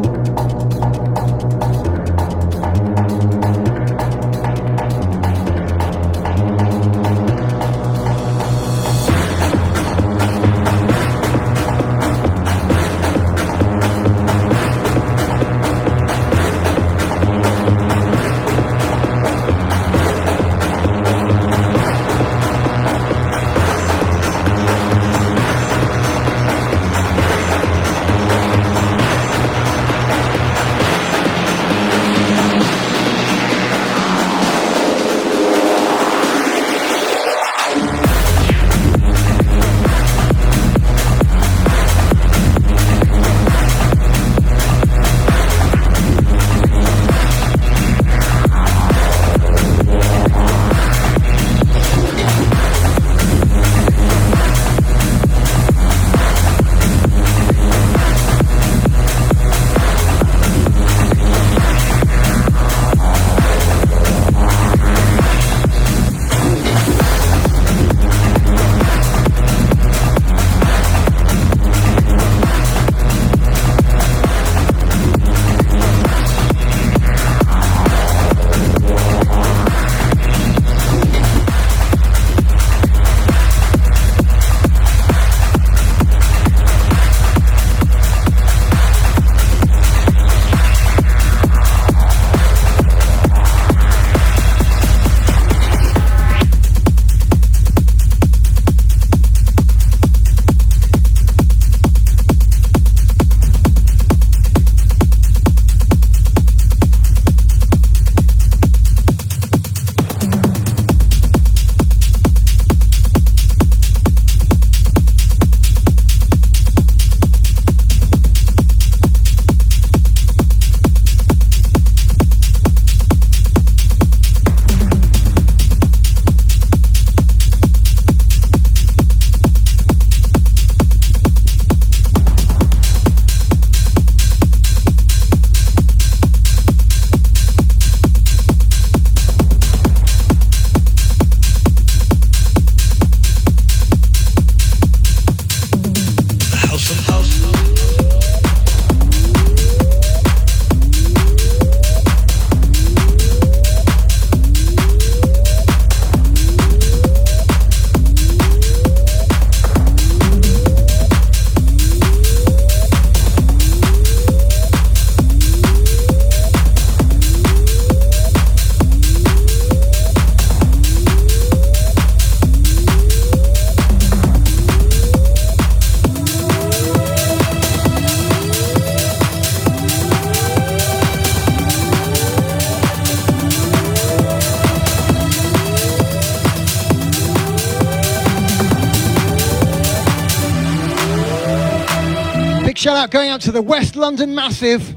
To the West London Massive.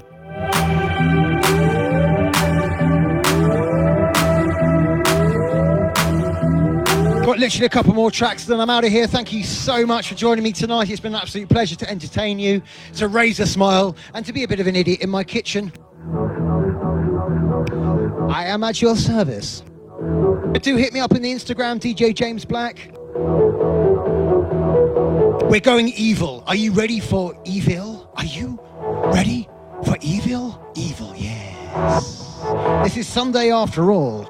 Got literally a couple more tracks, then I'm out of here. Thank you so much for joining me tonight. It's been an absolute pleasure to entertain you, to raise a smile, and to be a bit of an idiot in my kitchen. I am at your service. Do hit me up in the Instagram, DJ James Black. We're going evil. Are you ready for evil? Are you ready for evil? Evil, yes. This is Sunday after all.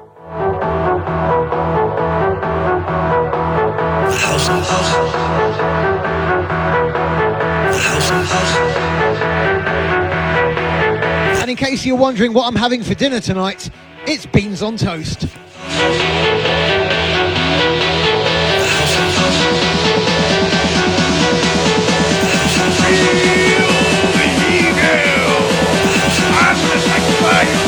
House of house. Of house. And in case you're wondering what I'm having for dinner tonight, it's beans on toast. House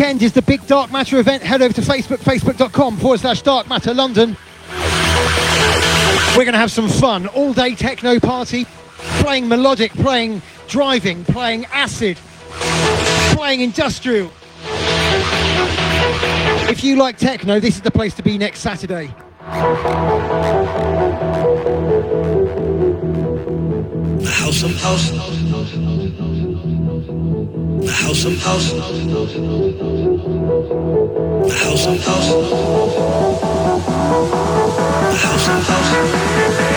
weekend is the big Dark Matter event. Head over to Facebook, facebook.com forward slash Dark Matter London. We're going to have some fun. All day techno party, playing melodic, playing driving, playing acid, playing industrial. If you like techno, this is the place to be next Saturday. House house. House of house. The house of house. The house of house.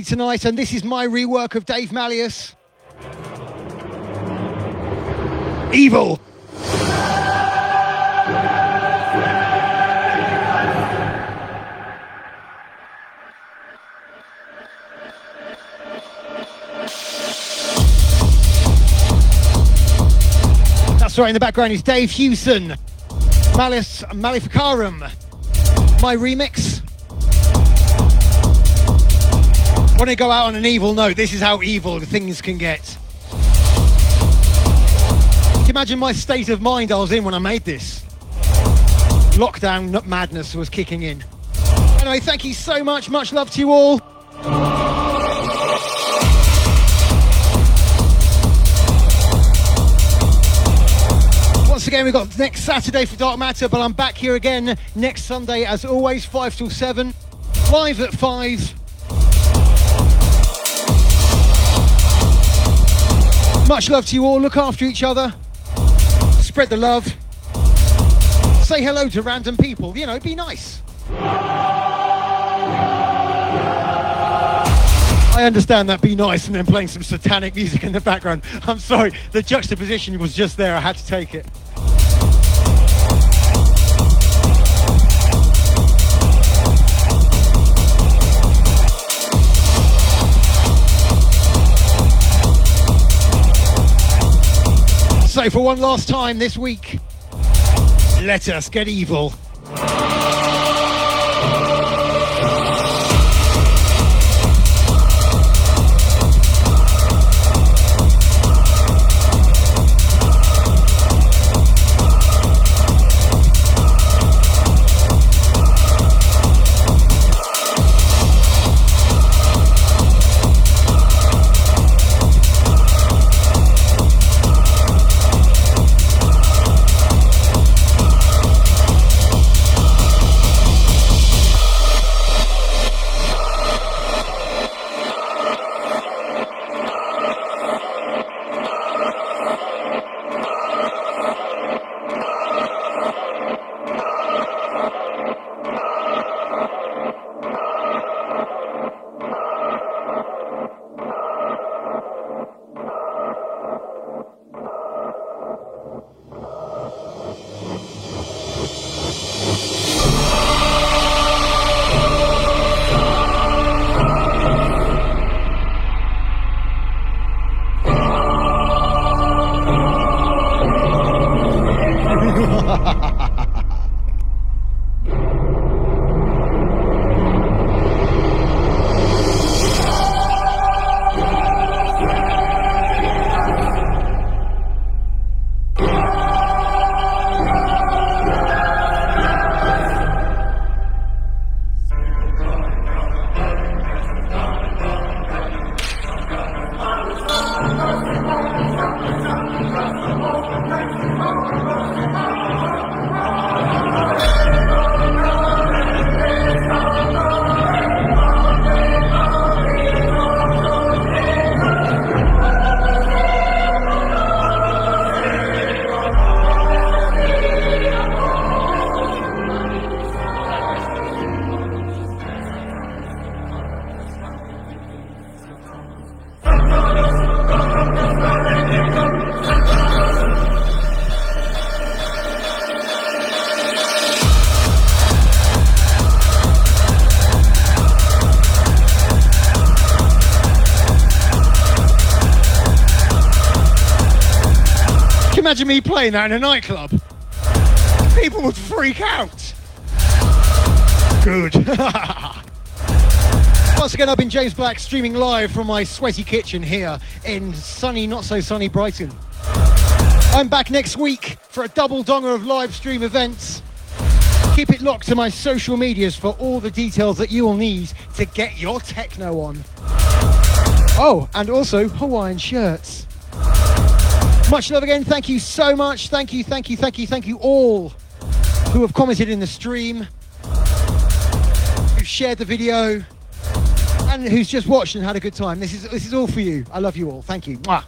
Me tonight, and this is my rework of Dave Malleus. Evil. That's right, in the background is Dave Hewson. Malleus Maleficarum. My remix. Want to go out on an evil note? This is how evil things can get. Can you imagine my state of mind I was in when I made this? Lockdown madness was kicking in. Anyway, thank you so much. Much love to you all. Once again, we've got next Saturday for Dark Matter, but I'm back here again next Sunday, as always, 5 till 7. Live at 5. Much love to you all. Look after each other. Spread the love. Say hello to random people. You know, be nice. I understand that be nice and then playing some satanic music in the background. I'm sorry, the juxtaposition was just there. I had to take it. So, for one last time this week, let us get evil. Imagine me playing that in a nightclub? People would freak out. Good. Once again, I've been James Black streaming live from my sweaty kitchen here in sunny, not so sunny Brighton. I'm back next week for a double donger of live stream events. Keep it locked to my social medias for all the details that you will need to get your techno on. Oh, and also Hawaiian shirts. Much love again. Thank you so much. Thank you, thank you, thank you, thank you all who have commented in the stream, who shared the video, and who's just watched and had a good time. This is this is all for you. I love you all. Thank you. Mwah.